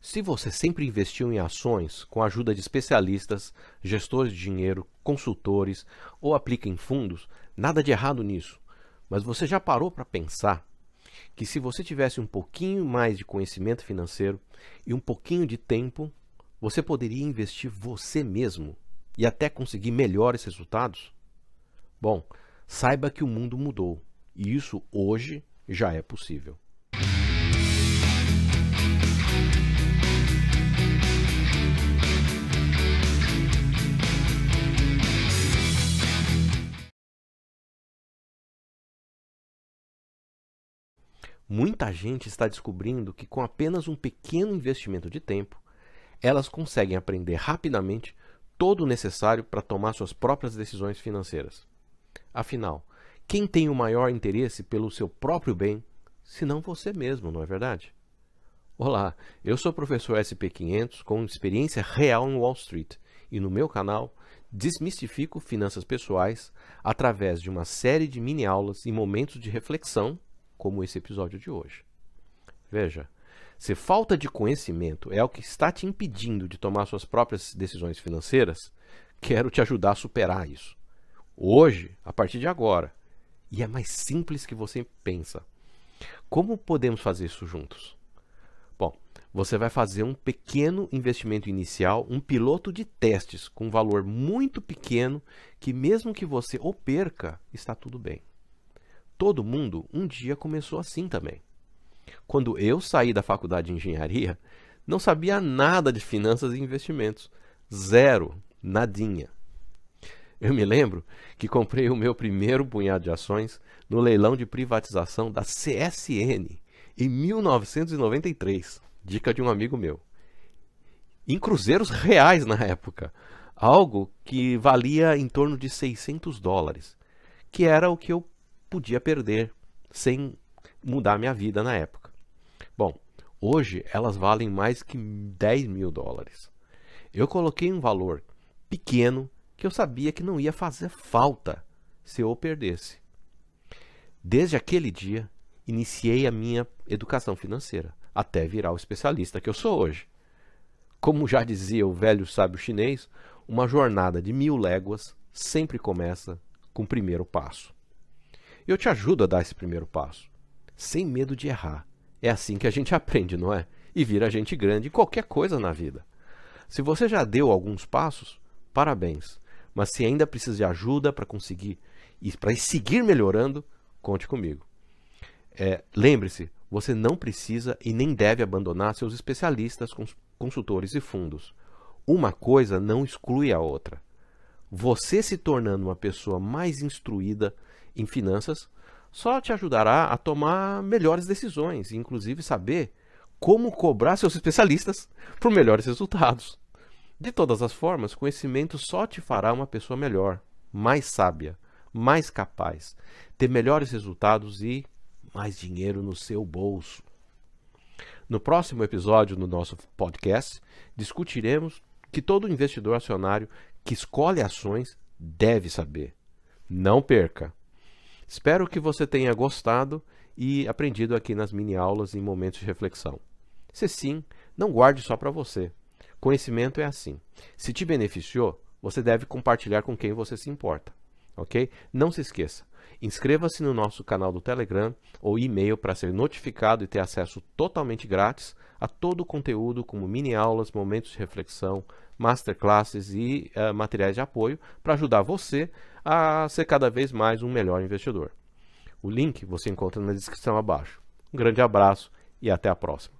Se você sempre investiu em ações com a ajuda de especialistas, gestores de dinheiro, consultores ou aplica em fundos, nada de errado nisso. Mas você já parou para pensar que se você tivesse um pouquinho mais de conhecimento financeiro e um pouquinho de tempo, você poderia investir você mesmo e até conseguir melhores resultados? Bom, saiba que o mundo mudou e isso hoje já é possível. Muita gente está descobrindo que com apenas um pequeno investimento de tempo, elas conseguem aprender rapidamente todo o necessário para tomar suas próprias decisões financeiras. Afinal, quem tem o maior interesse pelo seu próprio bem, se não você mesmo, não é verdade? Olá, eu sou o professor SP500 com experiência real no Wall Street e no meu canal desmistifico finanças pessoais através de uma série de mini aulas e momentos de reflexão como esse episódio de hoje. Veja, se falta de conhecimento é o que está te impedindo de tomar suas próprias decisões financeiras, quero te ajudar a superar isso. Hoje, a partir de agora. E é mais simples que você pensa. Como podemos fazer isso juntos? Bom, você vai fazer um pequeno investimento inicial, um piloto de testes com valor muito pequeno, que mesmo que você o perca, está tudo bem. Todo mundo um dia começou assim também. Quando eu saí da faculdade de engenharia, não sabia nada de finanças e investimentos. Zero, nadinha. Eu me lembro que comprei o meu primeiro punhado de ações no leilão de privatização da CSN em 1993, dica de um amigo meu. Em cruzeiros reais na época, algo que valia em torno de 600 dólares, que era o que eu podia perder sem mudar minha vida na época. Bom, hoje elas valem mais que 10 mil dólares. Eu coloquei um valor pequeno que eu sabia que não ia fazer falta se eu perdesse. Desde aquele dia, iniciei a minha educação financeira, até virar o especialista que eu sou hoje. Como já dizia o velho sábio chinês, uma jornada de mil léguas sempre começa com o primeiro passo. Eu te ajudo a dar esse primeiro passo, sem medo de errar. É assim que a gente aprende, não é? E vira gente grande em qualquer coisa na vida. Se você já deu alguns passos, parabéns. Mas se ainda precisa de ajuda para conseguir e para seguir melhorando, conte comigo. É, Lembre-se, você não precisa e nem deve abandonar seus especialistas, consultores e fundos. Uma coisa não exclui a outra. Você se tornando uma pessoa mais instruída em finanças só te ajudará a tomar melhores decisões, inclusive saber como cobrar seus especialistas por melhores resultados. De todas as formas, conhecimento só te fará uma pessoa melhor, mais sábia, mais capaz, ter melhores resultados e mais dinheiro no seu bolso. No próximo episódio do nosso podcast, discutiremos que todo investidor acionário que escolhe ações deve saber. Não perca! Espero que você tenha gostado e aprendido aqui nas mini aulas em momentos de reflexão. Se sim, não guarde só para você. Conhecimento é assim. Se te beneficiou, você deve compartilhar com quem você se importa, ok? Não se esqueça. Inscreva-se no nosso canal do Telegram ou e-mail para ser notificado e ter acesso totalmente grátis a todo o conteúdo, como mini aulas, momentos de reflexão, masterclasses e uh, materiais de apoio para ajudar você a ser cada vez mais um melhor investidor. O link você encontra na descrição abaixo. Um grande abraço e até a próxima.